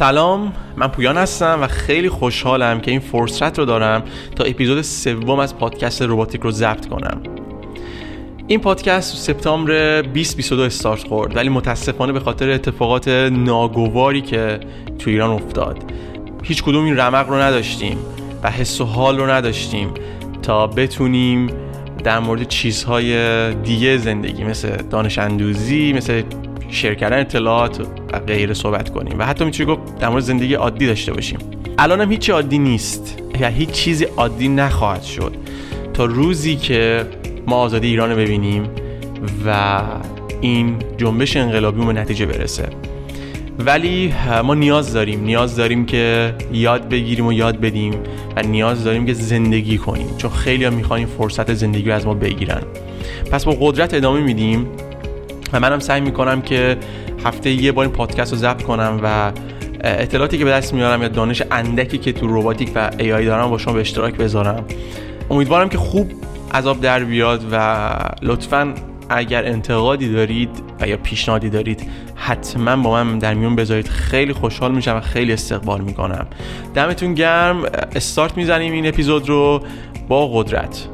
سلام من پویان هستم و خیلی خوشحالم که این فرصت رو دارم تا اپیزود سوم از پادکست روباتیک رو ضبط کنم. این پادکست سپتامبر 2022 استارت خورد ولی متاسفانه به خاطر اتفاقات ناگواری که تو ایران افتاد. هیچ کدوم این رمق رو نداشتیم و حس و حال رو نداشتیم تا بتونیم در مورد چیزهای دیگه زندگی مثل دانش اندوزی مثل شیر کردن اطلاعات و غیره صحبت کنیم. و حتی می‌تونی گفت در مورد زندگی عادی داشته باشیم. الان هم هیچی عادی نیست. یا هیچ چیزی عادی نخواهد شد. تا روزی که ما آزادی ایران رو ببینیم و این جنبش انقلابی به نتیجه برسه. ولی ما نیاز داریم. نیاز داریم که یاد بگیریم و یاد بدیم و نیاز داریم که زندگی کنیم. چون خیلی هم می‌خوان فرصت زندگی رو از ما بگیرن. پس با قدرت ادامه میدیم. و منم سعی می‌کنم که هفته یه بار این پادکست رو ضبط کنم و اطلاعاتی که به دست میارم یا دانش اندکی که تو روباتیک و آی دارم با شما به اشتراک بذارم. امیدوارم که خوب عذاب در بیاد و لطفا اگر انتقادی دارید و یا پیشنهادی دارید حتما با من در میون بذارید. خیلی خوشحال میشم و خیلی استقبال می‌کنم. دمتون گرم. استارت می‌زنیم این اپیزود رو با قدرت.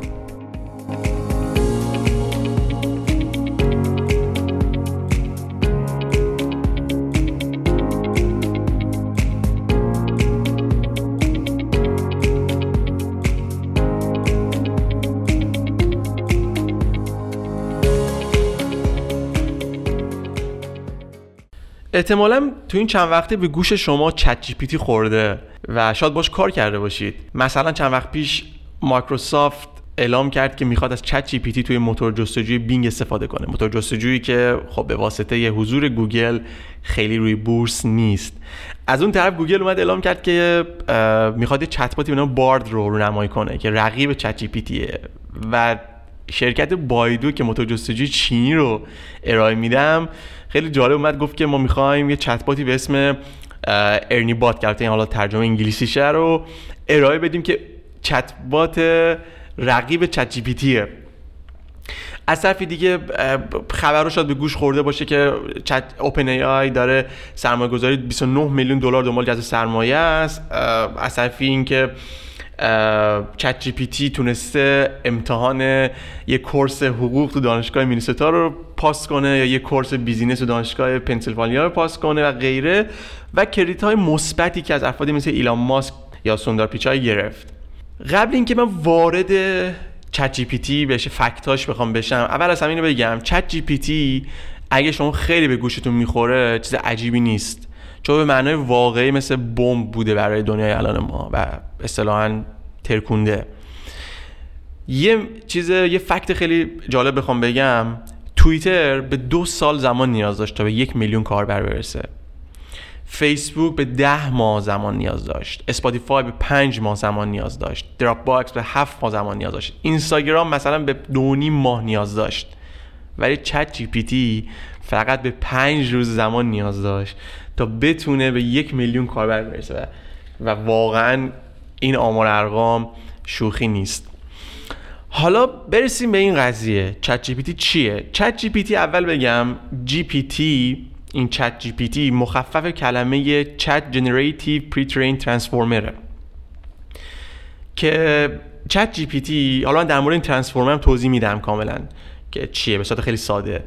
احتمالا تو این چند وقته به گوش شما چت جی پی تی خورده و شاید باش کار کرده باشید. مثلا چند وقت پیش مایکروسافت اعلام کرد که می‌خواد از ChatGPT توی موتور جستجوی Bing استفاده کنه. موتور جستجویی که خب به واسطه یه حضور گوگل خیلی روی بورس نیست. از اون طرف گوگل اومد اعلام کرد که می‌خواد یه چت باتی به نام Bard رو رونمایی کنه که رقیب ChatGPT ه و شرکت بایدو که موتور جستجوی چینی رو ارائه میده خیلی جالب اومد گفت که ما می‌خوایم یه چت باتی به اسم Ernie Bot که حالا ترجمه انگلیسیشه رو ارائه بدیم که چت بات رقیب ChatGPT ه. از طرفی دیگه خبر رو شاید به گوش خورده باشه که شرکت OpenAI داره سرمایه گذاری 29 میلیون دلار دنبال جذب سرمایه است از طرفی اینکه ChatGPT تونسته امتحان یه course حقوق تو دانشگاه مینیسوتا رو پاس کنه یا یه course business تو دانشگاه پنسیلوانیا رو پاس کنه و غیره. و credit های مثبتی که از افرادی مثل ایلان ماسک یا ساندار پیچای گرفت. قبل اینکه من وارد ChatGPT بشه fact اش بخوام بشم اول از همین بگم ChatGPT اگه شما خیلی به گوشتون می‌خوره چیز عجیبی نیست. چون به معنای واقعی مثل بمب بوده برای دنیای الان ما و اصطلاحا ترکونده. یه چیز یه fact خیلی جالب بخوام بگم. توییتر به دو سال زمان نیاز داشت تا به یک میلیون کاربر برسه. فیسبوک به ده ماه زمان نیاز داشت. اسپاتیفای به پنج ماه زمان نیاز داشت. دراپ باکس به هفت ماه زمان نیاز داشت. اینستاگرام مثلا به دو و نیم ماه نیاز داشت. ولی ChatGPT فقط به پنج روز زمان نیاز داشت. تا بتونه به یک میلیون کاربر برسه. و واقعا این آمار ارقام شوخی نیست. حالا برسیم به این قضیه. چت جی پی تی چیه؟ چت جی پی تی اول بگم جی پی تی این چت جی پی تی مخفف کلمه Chat Generative Pre-trained Transformer ه که ChatGPT حالا در مورد این transformer توضیح میدم کاملا که چیه به صورت خیلی ساده.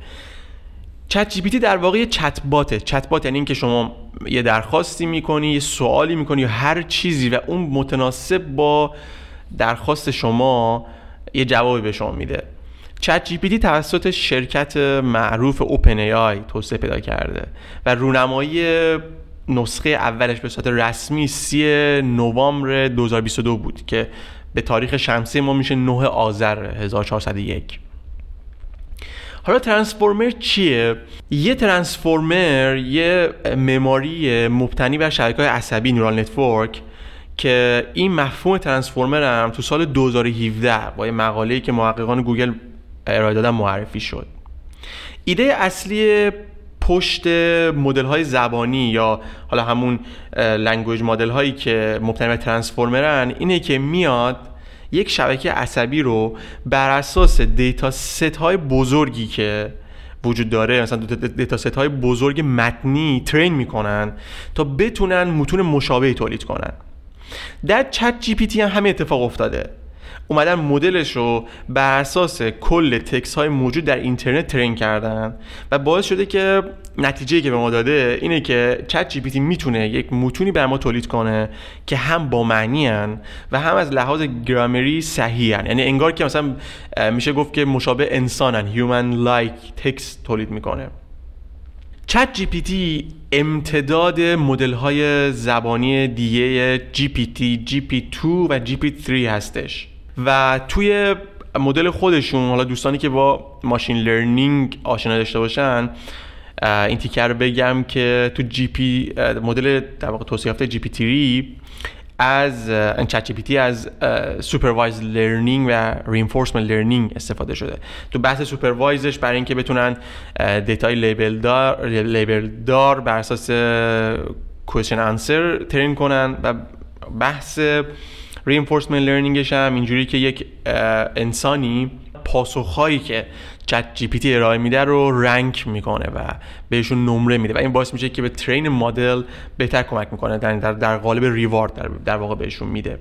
چت جی پی تی در واقع یه چت باته چت بات یعنی اینکه شما یه درخواستی می‌کنی یه سوالی می‌کنی یا هر چیزی و اون متناسب با درخواست شما یه جوابی به شما میده. ChatGPT توسط شرکت معروف OpenAI توسعه پیدا کرده و رونمایی نسخه اولش به صورت رسمی سی نوامبر 2022 بود که به تاریخ شمسی ما میشه 9 آذر 1401 حالا transformer چیه؟ یه transformer یه معماری مبتنی بر شبکه های عصبی neural network که این مفهوم transformer هم تو سال 2017 با یه مقاله‌ای که محققان گوگل ارائه دادن معرفی شد. ایده اصلی پشت مدل های زبانی یا حالا همون language model هایی که مبتنی بر transformer ن اینه که میاد یک شبکه عصبی رو بر اساس dataset های بزرگی که وجود داره مثلا dataset های بزرگ متنی train می‌کنن تا بتونن متون مشابهی تولید کنن. در ChatGPT هم همین اتفاق افتاده. اومدن مدلش رو بر اساس کل تکس های موجود در اینترنت train کردن و باعث شده که نتیجه که به ما داده اینه که ChatGPT می‌تونه یک متونی برای ما تولید کنه که هم با معنی هن و هم از لحاظ گرامری صحیح هن. یعنی انگار که مثلا میشه گفت که مشابه انسانن human-like text تولید می‌کنه ChatGPT امتداد مدل های زبانی دیگه جی پی تی، جی پی 2 و جی پی 3 هستش و توی مدل خودشون حالا دوستانی که با machine learning آشنا داشته باشن این تیکه رو بگم که تو GPT مدل در واقع توسعه یافته GPT three از ChatGPT از supervised learning و reinforcement learning استفاده شده. تو بحث supervised ش برای اینکه بتونن data ی label دار label دار بر اساس question answer train کنن و بحث reinforcement learning ش هم اینجوری که یک انسانی پاسخهایی که ChatGPT ارائه میده رو rank می‌کنه و بهشون نمره میده و این باعث میشه که به train مدل بهتر کمک می‌کنه در, در, در قالب reward در, در واقع بهشون میده.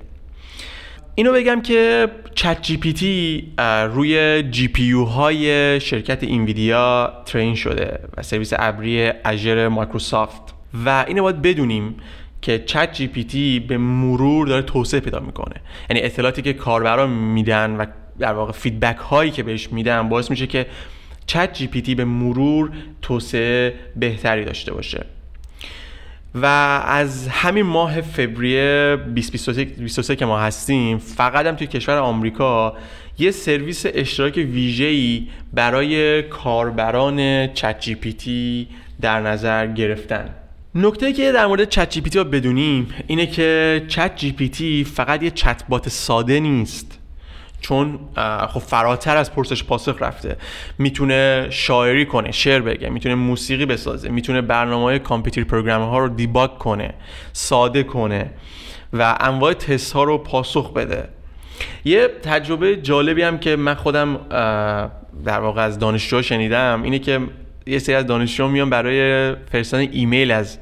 اینو بگم که چت جی پی تی روی جی پی یو های شرکت اینویدیا ترین شده و سرویس ابری Azure مایکروسافت و اینو باید بدونیم که ChatGPT به مرور داره توسعه پیدا می‌کنه. یعنی اطلاعاتی که کاربران میدن و در واقع feedback هایی که بهش میدن باعث میشه که ChatGPT به مرور توسعه بهتری داشته باشه. و از همین ماه فوریه 2023 که ما هستیم فقط هم توی کشور آمریکا یه سرویس اشتراک ویژه‌ای برای کاربران ChatGPT در نظر گرفتن. نکته که در مورد ChatGPT بدونیم اینه که ChatGPT فقط یه چت بات ساده نیست. چون خب فراتر از پرسش پاسخ رفته. می‌تونه شاعری کنه شعر بگه می‌تونه موسیقی بسازه می‌تونه برنامه های کامپیوتر program ها رو debug کنه ساده کنه و انواع تست ها رو پاسخ بده. یه تجربه جالبی هم که من خودم در واقع از دانشجو شنیدم اینه که یه سری از دانشجو میان برای فرستادن ایمیل از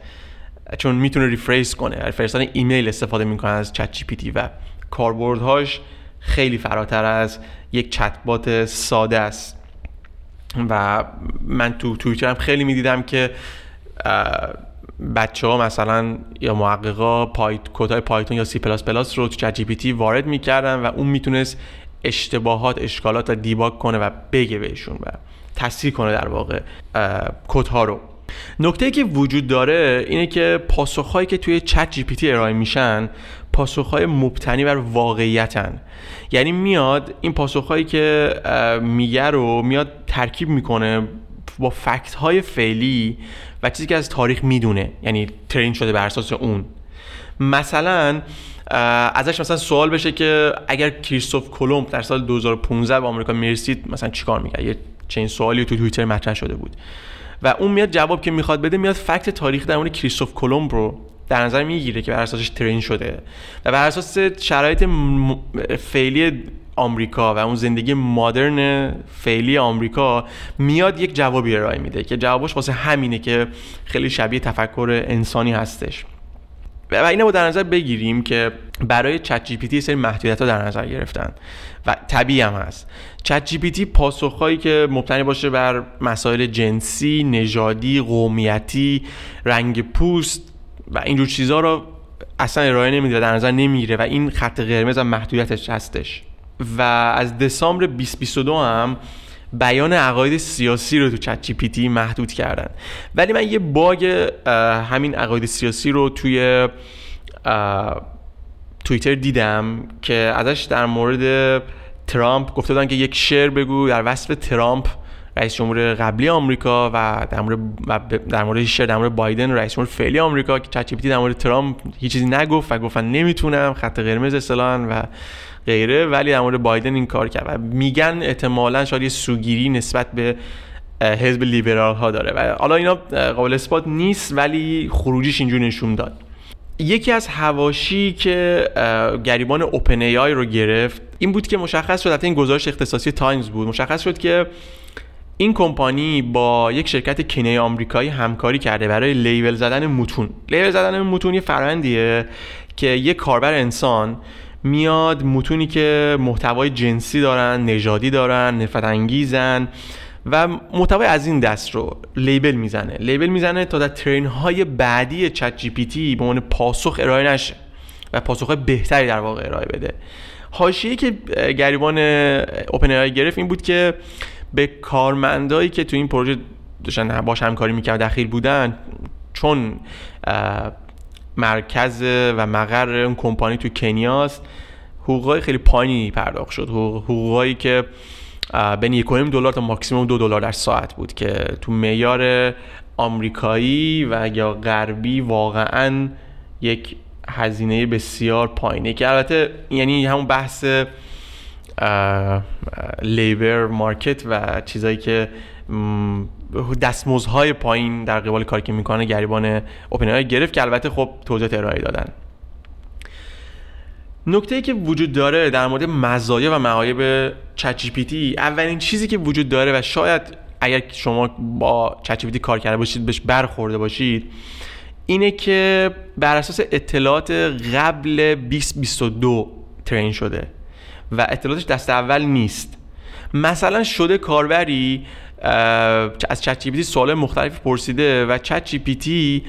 چون می‌تونه rephrase کنه. فرستادن ایمیل استفاده می‌کنه از ChatGPT و کاربردهاش خیلی فراتر از یک چت بات ساده است. و من تو توییتر هم خیلی می‌دیدم که بچه ها مثلا یا محققا پایت کدهای Python یا سی پلاس پلاس رو تو ChatGPT وارد می‌کردن و اون می‌تونست اشتباهات اشکالات رو debug کنه و بگه بهشون و تصدیق کنه در واقع کدها رو. نکته که وجود داره اینه که پاسخهایی که توی ChatGPT ارائه میشن پاسخهای مبتنی بر واقعیتن. یعنی میاد این پاسخهایی که میگه رو میاد ترکیب می‌کنه با فکت های فعلی و چیزی که از تاریخ می‌دونه. یعنی ترین شده بر اساس اون. مثلا ازش مثلا سوال بشه که اگر کریستوف کلمب در سال 2015 به آمریکا می‌رسید مثلا چیکار می‌کرد؟ یه چنین سوالی تو توییتر مطرح شده بود. و اون میاد جواب که می‌خواد بده میاد فکت تاریخ در مورد کریستوف کلمب رو در نظر می‌گیره که بر اساسش ترین شده. و بر اساس شرایط فعلی آمریکا و اون زندگی مدرن فعلی آمریکا میاد یک جوابی ارائه میده که جوابش واسه همینه که خیلی شبیه تفکر انسانی هستش. و اینو در نظر بگیریم که برای چت جی پی تی سری محدودیت ها در نظر گرفتن. و طبیعی هم هست. چت جی پی تی پاسخهایی که مبتنی باشه بر مسائل جنسی، نژادی، قومیتی، رنگ پوست و اینجور چیزها رو اصلا ارائه نمیده در نظر نمی‌گیره و این خط قرمز و محدودیتش هستش. و از دسامبر 2022 هم بیان عقاید سیاسی رو تو چت جی محدود کردن. ولی من یه باگ همین عقاید سیاسی رو توی توییتر دیدم که ازش در مورد ترامپ گفته بودن که یک شعر بگو در وصف ترامپ رئیس جمهور قبلی آمریکا و در مورد در مورد شعر در مورد بایدن رئیس جمهور فعلی آمریکا که چت در مورد ترامپ هیچ چیزی نگفت و گفتن نمی‌تونم خط قرمز اصلا و غیره ولی در مورد بایدن این کار کرد و میگن احتمالا شاید یه سوگیری نسبت به حزب لیبرال ها داره و حالا اینا قابل اثبات نیست ولی خروجیش اینجور نشون داد. یکی از حواشی که گریبان OpenAI رو گرفت این بود که مشخص شد این گزارش اختصاصی تایمز بود مشخص شد که این کمپانی با یک شرکت کنی آمریکایی همکاری کرده برای label زدن متون. label زدن متون یه فرایندیه که یه کاربر انسان میاد متونی که محتوای جنسی دارن نژادی دارن نفرت انگیزن و محتوای از این دست رو لیبل می‌زنه. لیبل می‌زنه تا در ترین های بعدی چت جی پی تی به عنوان پاسخ ارائه نشه و پاسخ بهتری در واقع ارائه بده. حاشیه که گریبان اوپن گرفت این بود که به کارمندایی که تو این پروژه داشتن باش همکاری می‌کرد دخیل بودن چون مرکز و مقر اون کمپانی تو کنیاست حقوقای خیلی پایینی پرداخت شد. حقوقایی که بین یک دلار تا ماکسیموم دو دلار در ساعت بود که تو معیار آمریکایی و یا غربی واقعا یک هزینه بسیار پایینه که البته یعنی همون بحث لیبر مارکت و چیزایی که دستمزدهای پایین در قبال کاری که می‌کنه گریبان اوپن گرفت که البته خب توضیحات ارائه دادن. نکته ای که وجود داره در مورد مزایا و معایب چت اولین چیزی که وجود داره و شاید اگر شما با چت کار کرده باشید بهش برخورده باشید اینه که بر اساس اطلاعات قبل 2022 ترین شده و اطلاعاتش دست اول نیست. مثلا شده کاربری از چت جی سوال مختلفی پرسیده و چت جی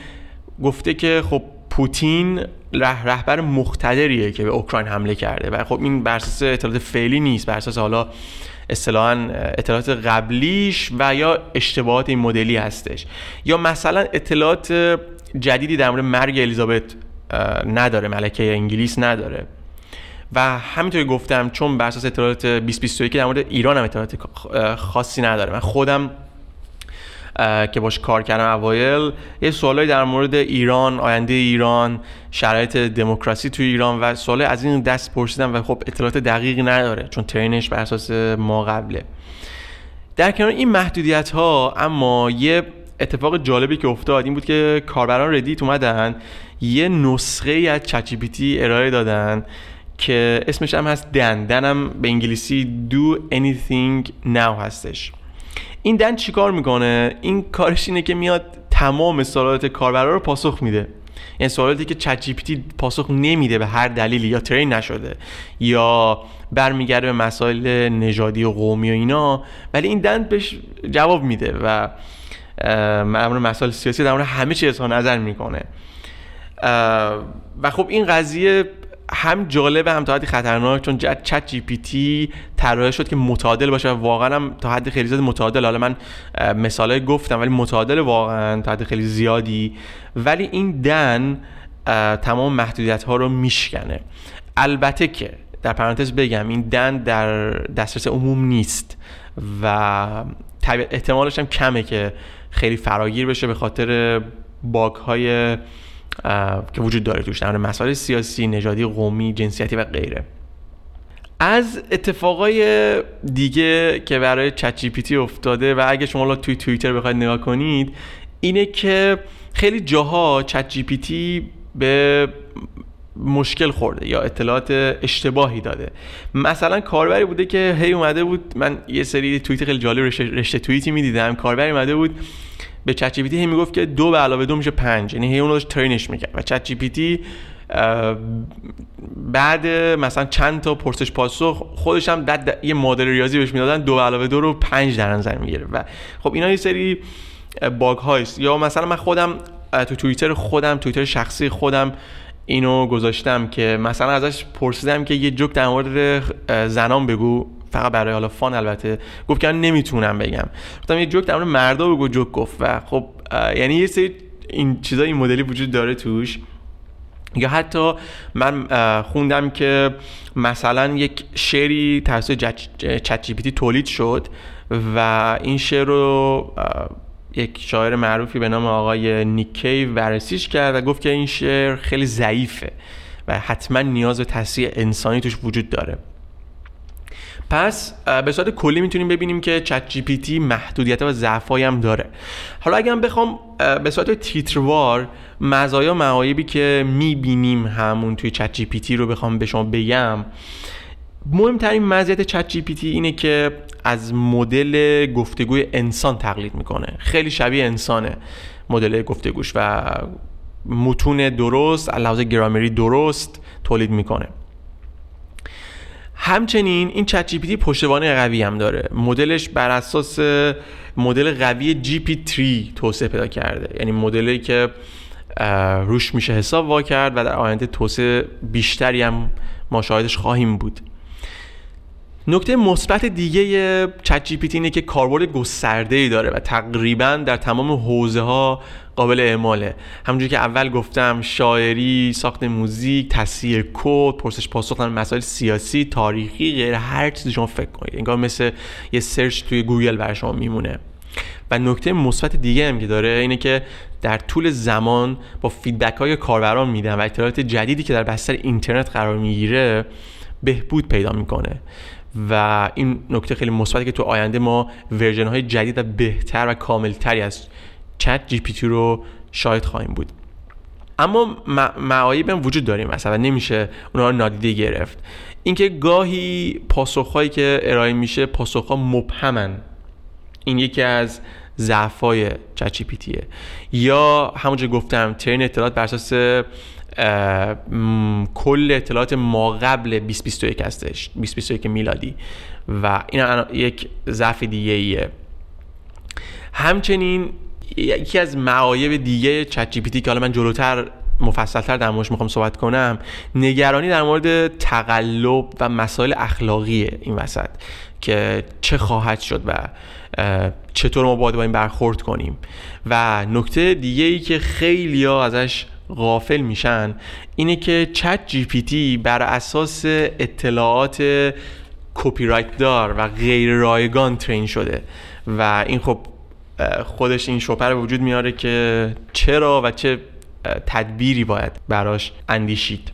گفته که خب پوتین ره رهبر مقتدریه که به اوکراین حمله کرده. و خب این بر اساس اطلاعات فعلی نیست بر اساس حالا اصطلاحا اطلاعات قبلیش و یا اشتباهات این مدلی هستش. یا مثلا اطلاعات جدیدی در مورد مرگ الیزابت نداره ملکه انگلیس نداره. و همینطوری گفتم چون بر اساس اطلاعات 2021 در مورد ایران هم اطلاعات خاصی نداره من خودم که باش کار کردم اوایل یه سوالایی در مورد ایران آینده ایران شرایط دموکراسی تو ایران و سوال از این دست پرسیدم و خب اطلاعات دقیقی نداره چون ترینش بر اساس ما قبله. در کنار این محدودیت ها اما یه اتفاق جالبی که افتاد این بود که کاربران ردیت اومدن یه نسخه از چت ارائه دادن که اسمش هم هست دن دنم به انگلیسی do anything now هستش. این دن چیکار می‌کنه؟ این کارش اینه که میاد تمام سوالات کاربرا رو پاسخ میده. این یعنی سوالاتی که چت پاسخ نمیده به هر دلیلی یا ترین نشده یا برمیگرده به مسائل نژادی و قومی و اینا. ولی این دن بهش جواب میده و مورد مسائل سیاسی در همه چی اظهار نظر می‌کنه. و خب این قضیه هم جالب هم تا حدی خطرناک چون چت جی پی تی طراحی شد که متعادل باشه واقعا هم تا حد خیلی زیاد متعادل. حالا من مثالای گفتم ولی متعادل واقعا تا حد خیلی زیادی. ولی این دن تمام محدودیت ها رو میشکنه. البته که در پرانتز بگم این دن در دسترس عموم نیست و احتمالش هم کمه که خیلی فراگیر بشه به خاطر باگ های که وجود داره توش در مسائل سیاسی نژادی قومی جنسیتی و غیره. از اتفاقای دیگه که برای چت جی افتاده و اگه شما توی توییتر بخواید نگاه کنید اینه که خیلی جاها چت جی به مشکل خورده یا اطلاعات اشتباهی داده. مثلا کاربری بوده که هی اومده بود من یه سری توییت خیلی جالب رشته, رشته توییتی می‌دیدم. کاربری اومده بود به ChatGPT می‌گفت که دو به علاوه دو میشه پنج. یعنی هی اون رو train ش می‌کرد. و ChatGPT بعد مثلا چند تا پرسش پاسخ خودش هم بعد یه مدل ریاضی بهش می‌دادن دو علاوه دو رو پنج در نظر می‌گیره. و خب اینا یه سری bug هاییست یا مثلا من خودم تو توییتر خودم توییتر شخصی خودم اینو گذاشتم که مثلا ازش پرسیدم که یه جوک در مورد زنان بگو. فقط برای حالا فان البته گفت که نمی‌تونم بگم. گفتم یه جوک در مورد مردا بگو جوک گفت و خب یعنی یه سری این چیزا این مدلی وجود داره توش. یا حتی من خوندم که مثلا یک شعری توسط چت جی تولید شد و این شعر رو یک شاعر معروفی به نام آقای نیکی ورسیش کرد و گفت که این شعر خیلی ضعیفه و حتما نیاز به تصحیح انسانی توش وجود داره. پس به صورت کلی می‌تونیم ببینیم که ChatGPT محدودیت و ضعفایی هم داره. حالا اگر بخوام به صورت تیتروار مزایا معایبی که می‌بینیم همون توی ChatGPT رو بخوام به شما بگم مهمترین مزیت ChatGPT اینه که از مدل گفتگوی انسان تقلید می‌کنه. خیلی شبیه انسانه مدل گفتگوش و متون درست لحاظ گرامری درست تولید می‌کنه. همچنین این ChatGPT پشتوانه قوی هم داره. مدلش بر اساس مدل قوی GPT 3 توسعه پیدا کرده. یعنی مدلی که روش میشه حساب وا کرد و در آینده توسعه بیشتری هم ما شاهدش خواهیم بود. نکته مثبت دیگه ChatGPT اینه که کاربرد گسترده ای داره و تقریبا در تمام حوزه ها قابل اعماله. همونجوری که اول گفتم شاعری ساخت موزیک تصویر کد پرسش پاسخ مسائل سیاسی تاریخی غیر هر چیزی شما فکر کنید. انگار مثل یه سرچ توی گوگل برای شما میمونه. و نکته مثبت دیگه هم که داره اینه که در طول زمان با feedback های کاربران میدن و اطلاعات جدیدی که در بستر اینترنت قرار می‌گیره بهبود پیدا می‌کنه. و این نکته خیلی مثبتی که تو آینده ما version های جدید و بهتر و کاملتری از چت جی پی تی رو شاهد خواهیم بود. اما معایب هم وجود داریم مثلا نمیشه اونها رو نادیده گرفت. اینکه گاهی پاسخهایی که ارائه میشه پاسخها مبهمن. این یکی از ضعفای چت جی پی تیه یا همونجا گفتم ترین اطلاعات بر اساس کل اطلاعات ما قبل 2021 هستش. 2021 میلادی. و این یک ضعف دیگه ایه همچنین یکی از معایب دیگه چت جی که حالا من جلوتر مفصلتر در موردش می‌خوام صحبت کنم نگرانی در مورد تقلب و مسائل اخلاقی این وسط که چه خواهد شد و چطور ما باید با این برخورد کنیم. و نکته دیگه ای که خیلی ها ازش غافل میشن اینه که چت جی پی تی بر اساس اطلاعات کپی رایت دار و غیر رایگان ترین شده. و این خب خودش این شوپر وجود میاره که چرا و چه تدبیری باید براش اندیشید.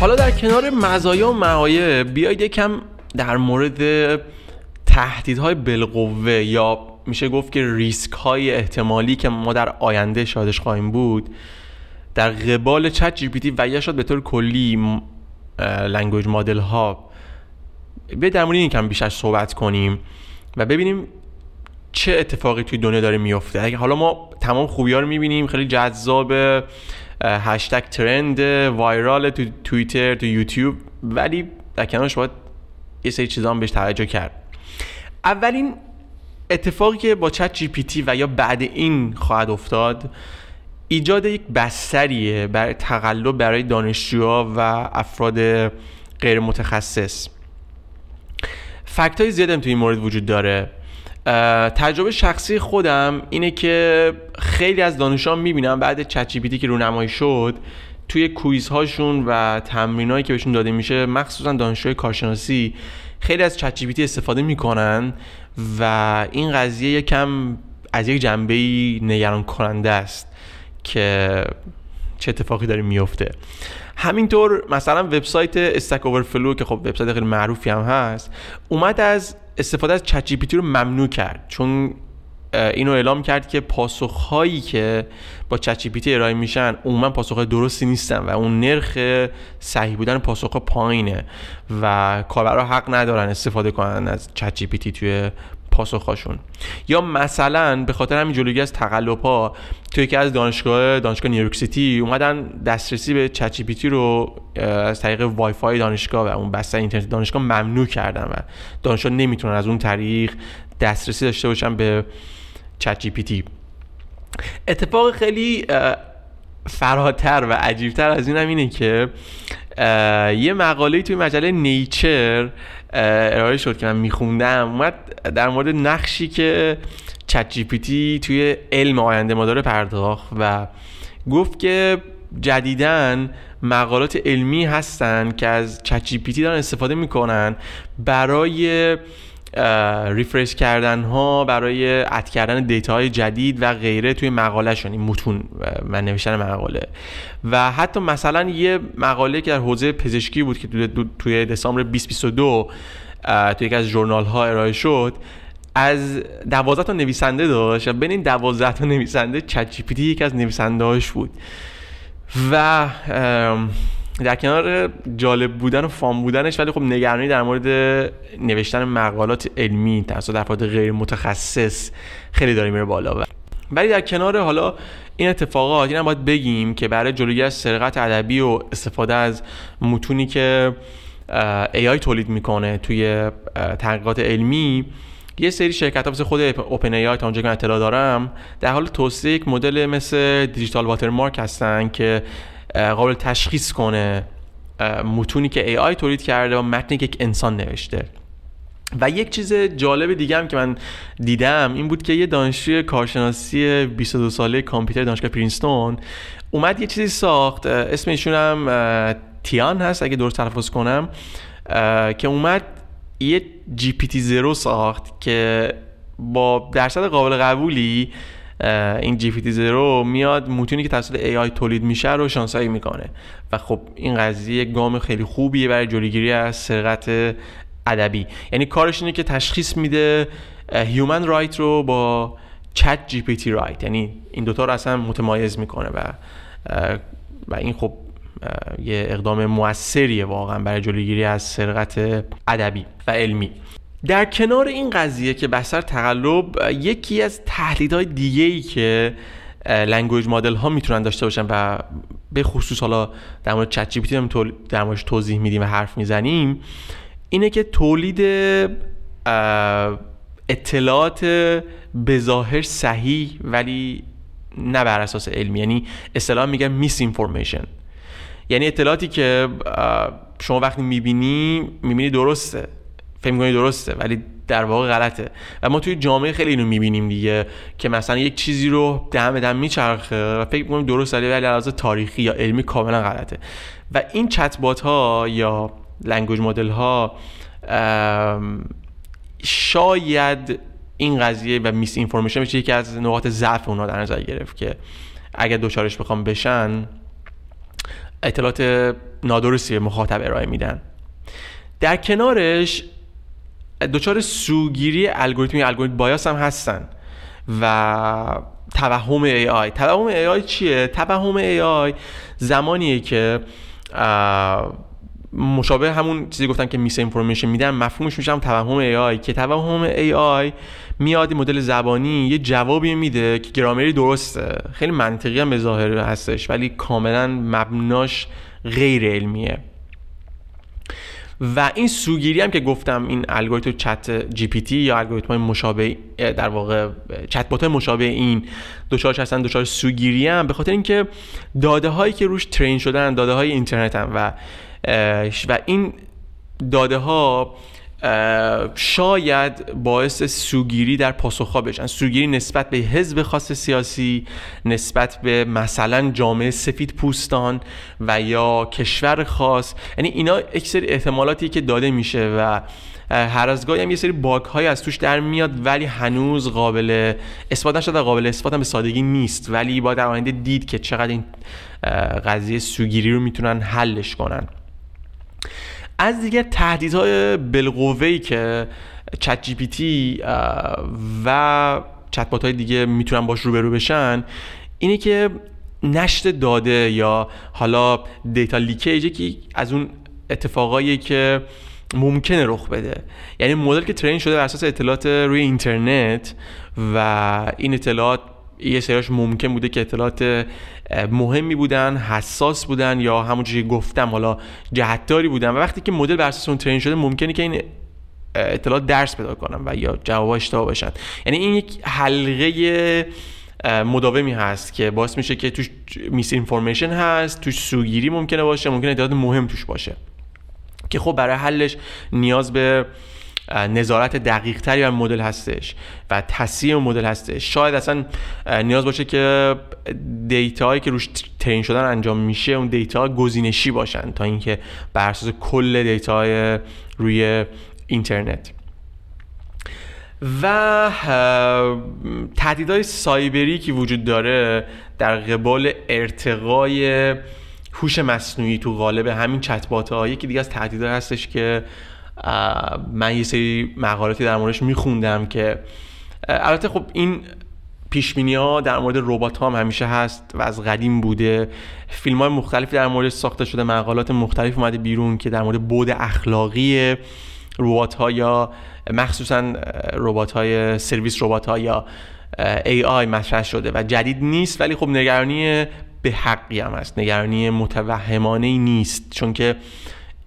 حالا در کنار مزایا و معایب بیایید یکم در مورد تهدیدهای بالقوه یا میشه گفت که ریسک های احتمالی که ما در آینده شاهدش خواهیم بود در قبال ChatGPT و یا شاید به طور کلی language model ها به در مورد این کم بیشتر صحبت کنیم و ببینیم چه اتفاقی توی دنیا داره میفته اگه حالا ما تمام خوبی ها رو می‌بینیم خیلی جذاب هشتگ trend وایرال تو توییتر تو یوتیوب ولی در کنارش باید یه سری چیزا هم بهش توجه کرد. اولین اتفاقی که با چت جی پی تی و یا بعد این خواهد افتاد ایجاد یک بستریه برای تقلب برای دانشجوها و افراد غیر متخصص فکت های زیادم تو این مورد وجود داره. تجربه شخصی خودم اینه که خیلی از دانشان می‌بینم بعد چت جی که رونمایی شد توی کویز هاشون و تمرینایی که بهشون داده میشه مخصوصا دانشجوی کارشناسی خیلی از چت استفاده می‌کنن و این قضیه یکم از یک جنبه نگران کننده است که چه اتفاقی داره میفته همینطور مثلا وبسایت استک اوورفلو که خب وبسایت خیلی معروفی هم هست اومد از استفاده از چت رو ممنوع کرد چون اینو اعلام کرد که پاسخهایی که با چت ارائه میشن عموما پاسخ درستی نیستن و اون نرخ صحیح بودن پاسخ پایینه و کاربرا حق ندارن استفاده کنن از چت توی پاسخهاشون. یا مثلا به خاطر همین جلوگیری از تقلب ها توی یکی از دانشگاه دانشگاه نیویورک سیتی اومدن دسترسی به چت جی رو از طریق وای فای دانشگاه و اون بستر اینترنت دانشگاه ممنوع کردن و دانشجو نمی‌تونن از اون طریق دسترسی داشته باشن به چت جی اتفاق خیلی فراتر و عجیبتر از این هم اینه که یه مقاله توی مجله نیچر ارائه شد که من میخوندم. اومد در مورد نقشی که چت جی پی تی توی علم آینده ما داره پرداخت و گفت که جدیدن مقالات علمی هستن که از چت جی پی تی دارن استفاده می‌کنن برای ریفرش کردن ها برای اد کردن دیتا های جدید و غیره توی مقاله شون این متون و نوشتن مقاله. و حتی مثلا یه مقاله که در حوزه پزشکی بود که توی دسامبر 2022 توی یکی از ژورنال ها ارائه شد از دوازده تا نویسنده داشت و بین این دوازده تا نویسنده چت جی پی تی یکی از نویسنده هاش بود. و در کنار جالب بودن و فام بودنش ولی خب نگرانی در مورد نوشتن مقالات علمی توسط افراد غیر متخصص خیلی داره میره بالا. ولی در کنار حالا این اتفاقات این هم باید بگیم که برای جلوگیری از سرقت ادبی و استفاده از متونی که AI تولید می‌کنه توی تحقیقات علمی یه سری شرکت ها مثل خود اوپن ای تا اونجا که اطلاع دارم در حال توسعه یک مدل مثل دیجیتال واترمارک هستن که قابل تشخیص کنه متونی که آی تولید کرده و متنی که یک انسان نوشته. و یک چیز جالب دیگه هم که من دیدم این بود که یه دانشجوی کارشناسی 22 ساله کامپیوتر دانشگاه پرینستون اومد یه چیزی ساخت. اسم ایشون هم تیان هست اگه درست تلفظ کنم. که اومد یه جی پی تی زیرو ساخت که با درصد قابل قبولی این GPTZero میاد متونی که توسط AI تولید میشه رو شناسایی می‌کنه. و خب این قضیه گام خیلی خوبیه برای جلوگیری از سرقت ادبی. یعنی کارش اینه که تشخیص میده human write رو با ChatGPT write یعنی این دوتا رو اصلا متمایز می‌کنه و و این خب یه اقدام موثریه واقعا برای جلوگیری از سرقت ادبی و علمی. در کنار این قضیه که بحث تقلب یکی از تهدیدهای دیگه ای که language model ها می‌تونن داشته باشن و به خصوص حالا در مورد ChatG در موردش توضیح میدیم و حرف می‌زنیم اینه که تولید اطلاعات بظاهر صحیح ولی نه بر اساس علمی. یعنی اصطلاح میگن misinformation یعنی اطلاعاتی که شما وقتی می‌بینی می‌بینی درسته. فکر می‌کنی درسته ولی در واقع غلطه. و ما توی جامعه خیلی اینو می‌بینیم دیگه که مثلا یک چیزی رو دم دم میچرخه و فکر می‌کنیم درسته ولی لحاظ تاریخی یا علمی کاملا غلطه. و این چت ها یا language model ها شاید این قضیه و misinformation بشه یکی از نقاط ضعف اونها در نظر گرفت که اگر دچارش بخوام بشن اطلاعات نادرستی به مخاطب ارائه میدن. در کنارش دچار سوگیری الگوریتمی algorithm bias هم هستن. و توهم AI توهم AI چیه؟ توهم AI زمانیه که مشابه همون چیزی گفتن که misinformation میدن مفهومش میشه هم توهم AI که توهم AI میاد مدل زبانی یه جوابی میده که گرامری درسته. خیلی منطقی هم به ظاهر هستش ولی کاملا مبناش غیر علمیه. و این سوگیری هم که گفتم این الگوریتم چت جی پی تی یا الگوریتم مشابه در واقع چت بات مشابه این دوچارش هستن دوچار سوگیری هم به خاطر اینکه داده هایی که روش ترین شدن داده های اینترنت هم و و این داده ها شاید باعث سوگیری در پاسخها بشن. سوگیری نسبت به حزب خاص سیاسی نسبت به مثلا جامعه سفید پوستان و یا کشور خاص. یعنی اینا سری احتمالاتی که داده میشه و هر از گاهی هم یه سری باگ های از توش در میاد ولی هنوز قابل اثبات نشده قابل اثبات هم به سادگی نیست. ولی با در آینده دید که چقدر این قضیه سوگیری رو می‌تونن حلش کنن. از دیگه تهدیدهای بالقوه‌ای که چت جی پی تی و چت های دیگه می‌تونن باش روبرو بشن اینه که نشت داده یا حالا دیتا لیکیج که از اون اتفاقایی که ممکنه رخ بده. یعنی مدل که ترین شده بر اساس اطلاعات روی اینترنت و این اطلاعات یه سریاش ممکن بوده که اطلاعات مهمی بودن حساس بودن یا همونجوری که گفتم حالا جهتداری بودن. و وقتی که مدل بر اساس اون ترین شده ممکنه که این اطلاعات درس پیدا کنن و یا جواب اشتباه باشن. یعنی این یک حلقه مداومی هست که باعث میشه که توش میس اینفورمیشن هست توش سوگیری ممکنه باشه ممکنه اطلاعات مهم توش باشه. که خب برای حلش نیاز به نظارت دقیق تری بر مدل هستش و تصحیح مدل هستش. شاید اصلا نیاز باشه که دیتاهایی که روش ترین شدن انجام میشه اون دیتا گزینشی باشن تا اینکه بر اساس کل دیتاهای روی اینترنت. و تهدیدهای سایبری که وجود داره در قبال ارتقای هوش مصنوعی تو قالب همین چتبات ها یکی دیگه از تهدیدها هستش که من یه سری مقالاتی در موردش میخوندم که البته خب این پیش ها در مورد ربات ها هم همیشه هست و از قدیم بوده. فیلم های مختلفی در مورد ساخته شده مقالات مختلف اومده بیرون که در مورد بود اخلاقی ربات ها یا مخصوصا ربات های سرویس ربات ها یا AI مطرح شده و جدید نیست ولی خب نگرانی به حقی هم هست. نگرانی متوهمانه نیست. چون که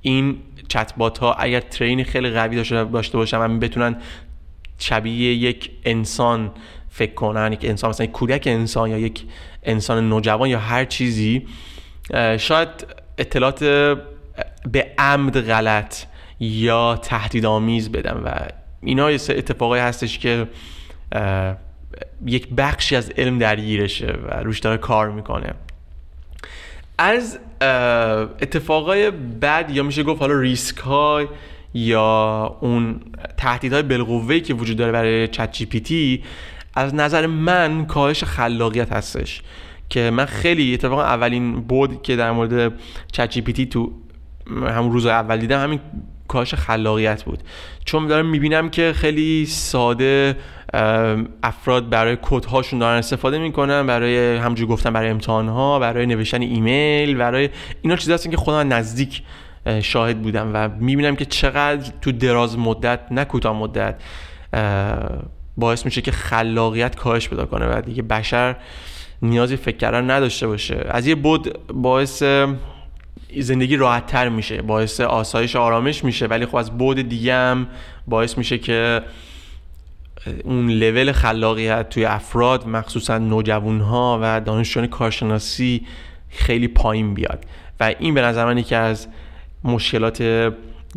این چتبات ها اگر ترین خیلی قوی داشته باشن و بتونن شبیه یک انسان فکر کنن یک انسان مثلا یک کودک انسان یا یک انسان نوجوان یا هر چیزی شاید اطلاعات به عمد غلط یا تهدیدآمیز بدن و اینا یه اتفاقایی هستش که یک بخشی از علم درگیرشه و روش داره کار می‌کنه. از اتفاقای بد یا میشه گفت حالا ریسک های یا اون تهدیدهای بالقوه‌ای که وجود داره برای ChatGPT از نظر من کاهش خلاقیت هستش که من خیلی اتفاقا اولین بود که در مورد ChatGPT تو همون روز اول دیدم همین کاهش خلاقیت بود. چون دارم می‌بینم که خیلی ساده افراد برای کدهاشون دارن استفاده می‌کنن برای همونجور گفتم برای امتحان برای نوشتن ایمیل برای اینا چیزی هستن که خودم نزدیک شاهد بودم و می‌بینم که چقدر تو دراز مدت نه کوتاه مدت باعث میشه که خلاقیت کاهش پیدا کنه و دیگه بشر نیازی فکر کردن نداشته باشه. از یه بود باعث زندگی راحت تر میشه باعث آسایش آرامش میشه ولی خب از بود دیگه هم باعث میشه که اون لول خلاقیت توی افراد مخصوصا نوجوان ها و دانشجویان کارشناسی خیلی پایین بیاد. و این به نظر من یکی از مشکلات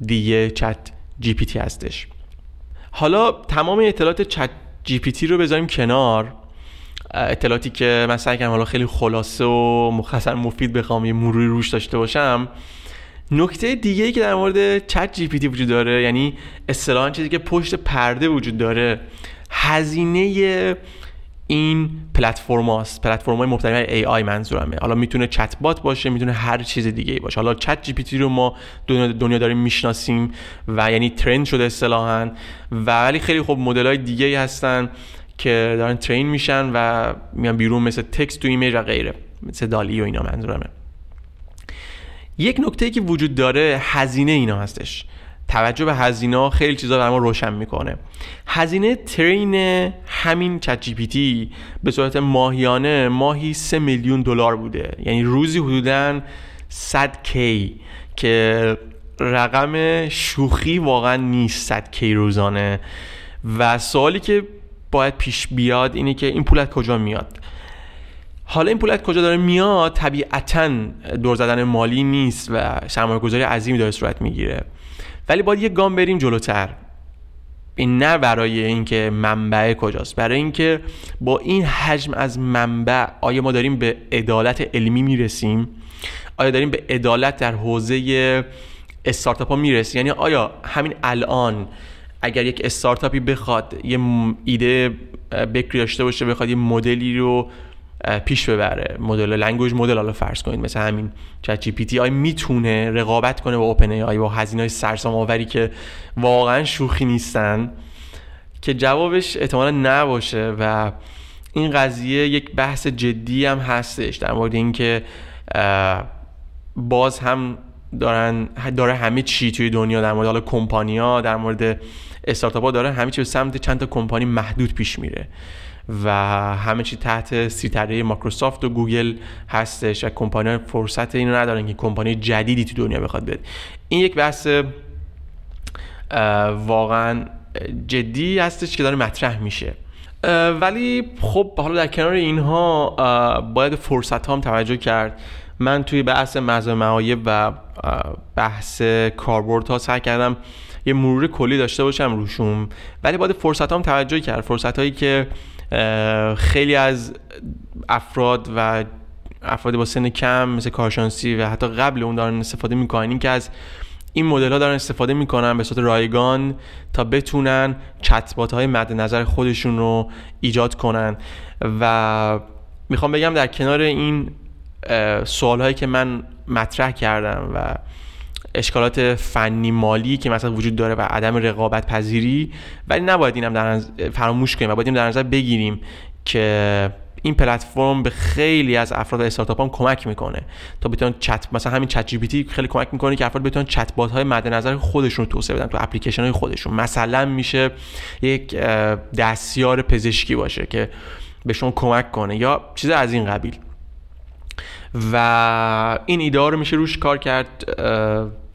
دیگه ChatGPT هستش. حالا تمام اطلاعات ChatGPT رو بذاریم کنار. اطلاعاتی که من سعی کردم حالا خیلی خلاصه و مختصر مفید بخوام یه مروری روش داشته باشم. نکته دیگه ای که در مورد ChatGPT وجود داره یعنی اصطلاحا چیزی که پشت پرده وجود داره هزینه این پلتفرم هاست. پلتفرم های مبتنی AI منظورمه. حالا می‌تونه چت بات باشه می‌تونه هر چیز دیگه ای باشه. حالا ChatGPT رو ما دنیا داریم می‌شناسیم و یعنی trend شده اصطلاحا. و ولی خیلی خوب مدل های دیگه ای هستن. که دارن train میشن و میان بیرون مثل text to image و غیره مثل DALL-E و اینا منظورمه. یک نکته که وجود داره هزینه اینا هستش. توجه به هزینه خیلی چیزا برای ما روشن می‌کنه. هزینه ترین همین چت جی پی تی به صورت ماهیانه ماهی 3 میلیون دلار بوده. یعنی روزی حدودا 100 کی که رقم شوخی واقعا نیست 100 کی روزانه. و سوالی که باید پیش بیاد اینه که این پول از کجا میاد. حالا این پول از کجا داره میاد طبیعتا دور زدن مالی نیست و سرمایه گذاری عظیمی داره صورت می‌گیره. ولی باید یه گام بریم جلوتر. این نه برای اینکه منبع کجاست برای اینکه با این حجم از منبع آیا ما داریم به عدالت علمی می‌رسیم؟ آیا داریم به عدالت در حوزه استارتاپ ها می‌رسیم؟ یعنی آیا همین الان اگر یک استارتاپی بخواد یه ایده بکری داشته باشه بخواد یه مدلی رو پیش ببره. مدل language model حالا فرض کنید مثل همین چت جی پی تی آی می‌تونه رقابت کنه با OpenAI با هزینه های سرسام آوری که واقعا شوخی نیستن که جوابش احتمالا نباشه و این قضیه یک بحث جدی هم هستش در مورد اینکه باز هم دارن داره همه چی توی دنیا در مورد حالا کمپانیا در مورد استارتاپ ها داره همه چی به سمت چند تا کمپانی محدود پیش میره و همه چی تحت سیطره مایکروسافت و گوگل هستش و کمپانی فرصت اینو ندارن که کمپانی جدیدی تو دنیا بخواد بیاد این یک بحث واقعا جدی هستش که داره مطرح میشه. ولی خب حالا در کنار اینها باید فرصت هم توجه کرد. من توی بحث مزایای معایب و بحث کاربرد ها سعی کردم یه مرور کلی داشته باشم روشون ولی باید فرصت هم توجه کرد. فرصت هایی که خیلی از افراد و افراد با سن کم مثل کارشانسی و حتی قبل اون دارن استفاده می‌کنن این که از این مدل ها دارن استفاده می‌کنن به صورت رایگان تا بتونن چتبات های مد نظر خودشون رو ایجاد کنن. و می‌خوام بگم در کنار این سوال هایی که من مطرح کردم و اشکالات فنی مالی که مثلا وجود داره و عدم رقابت پذیری ولی نباید اینم در فراموش کنیم و باید در نظر بگیریم که این پلتفرم به خیلی از افراد استارتاپ هم کمک می‌کنه. تا بتونن چت مثلا همین چت جی پی خیلی کمک می‌کنه که افراد بتونن چت بات های مد نظر خودشون رو توسعه بدن تو اپلیکیشن های خودشون. مثلا میشه یک دستیار پزشکی باشه که به شما کمک کنه یا چیز از این قبیل. و این ایده رو میشه روش کار کرد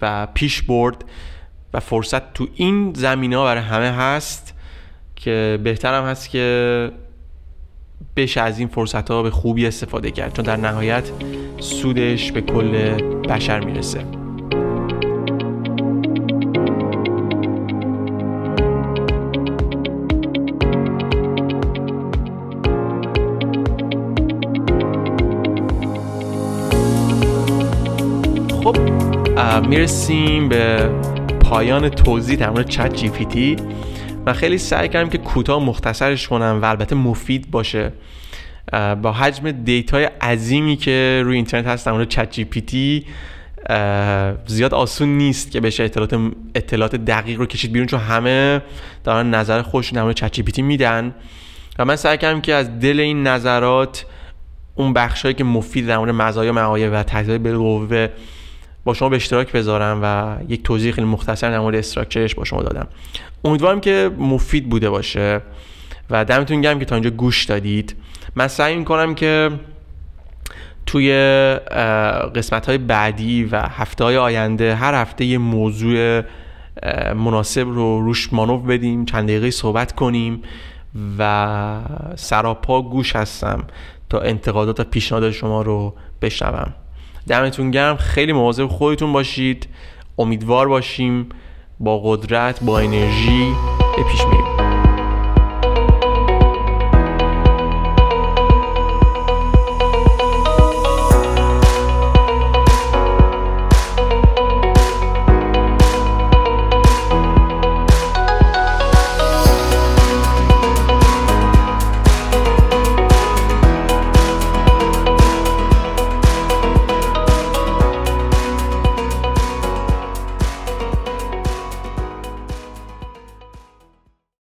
و پیش برد و فرصت تو این زمینه ها برای همه هست که بهترم هست که بشه از این فرصت ها به خوبی استفاده کرد. چون در نهایت سودش به کل بشر می‌رسه. می‌رسیم به پایان توضیح در مورد ChatGPT. من خیلی سعی کردم که کوتاه مختصرش کنم و البته مفید باشه. با حجم data ی عظیمی که روی اینترنت هست در مورد ChatGPT زیاد آسون نیست که بشه اطلاعات اطلاعات دقیق رو کشید بیرون چون همه دارن نظر خودشون در مورد ChatGPT میدن. و من سعی کردم که از دل این نظرات اون بخشایی که مفید در مورد مزایا معایب و تجزیه بالقوه با شما به اشتراک بذارم و یک توضیح خیلی مختصر در مورد استراکچرش با شما دادم. امیدوارم که مفید بوده باشه و دمتون گرم که تا اینجا گوش دادید. من سعی می‌کنم که توی قسمت های بعدی و هفته های آینده هر هفته یه موضوع مناسب رو روش مانوف بدیم چند دقیقه صحبت کنیم و سراپا گوش هستم تا انتقادات و پیشنهاد شما رو بشنوم. دمتون گرم. خیلی مواظب خودتون باشید. امیدوار باشیم با قدرت با انرژی به پیش میریم.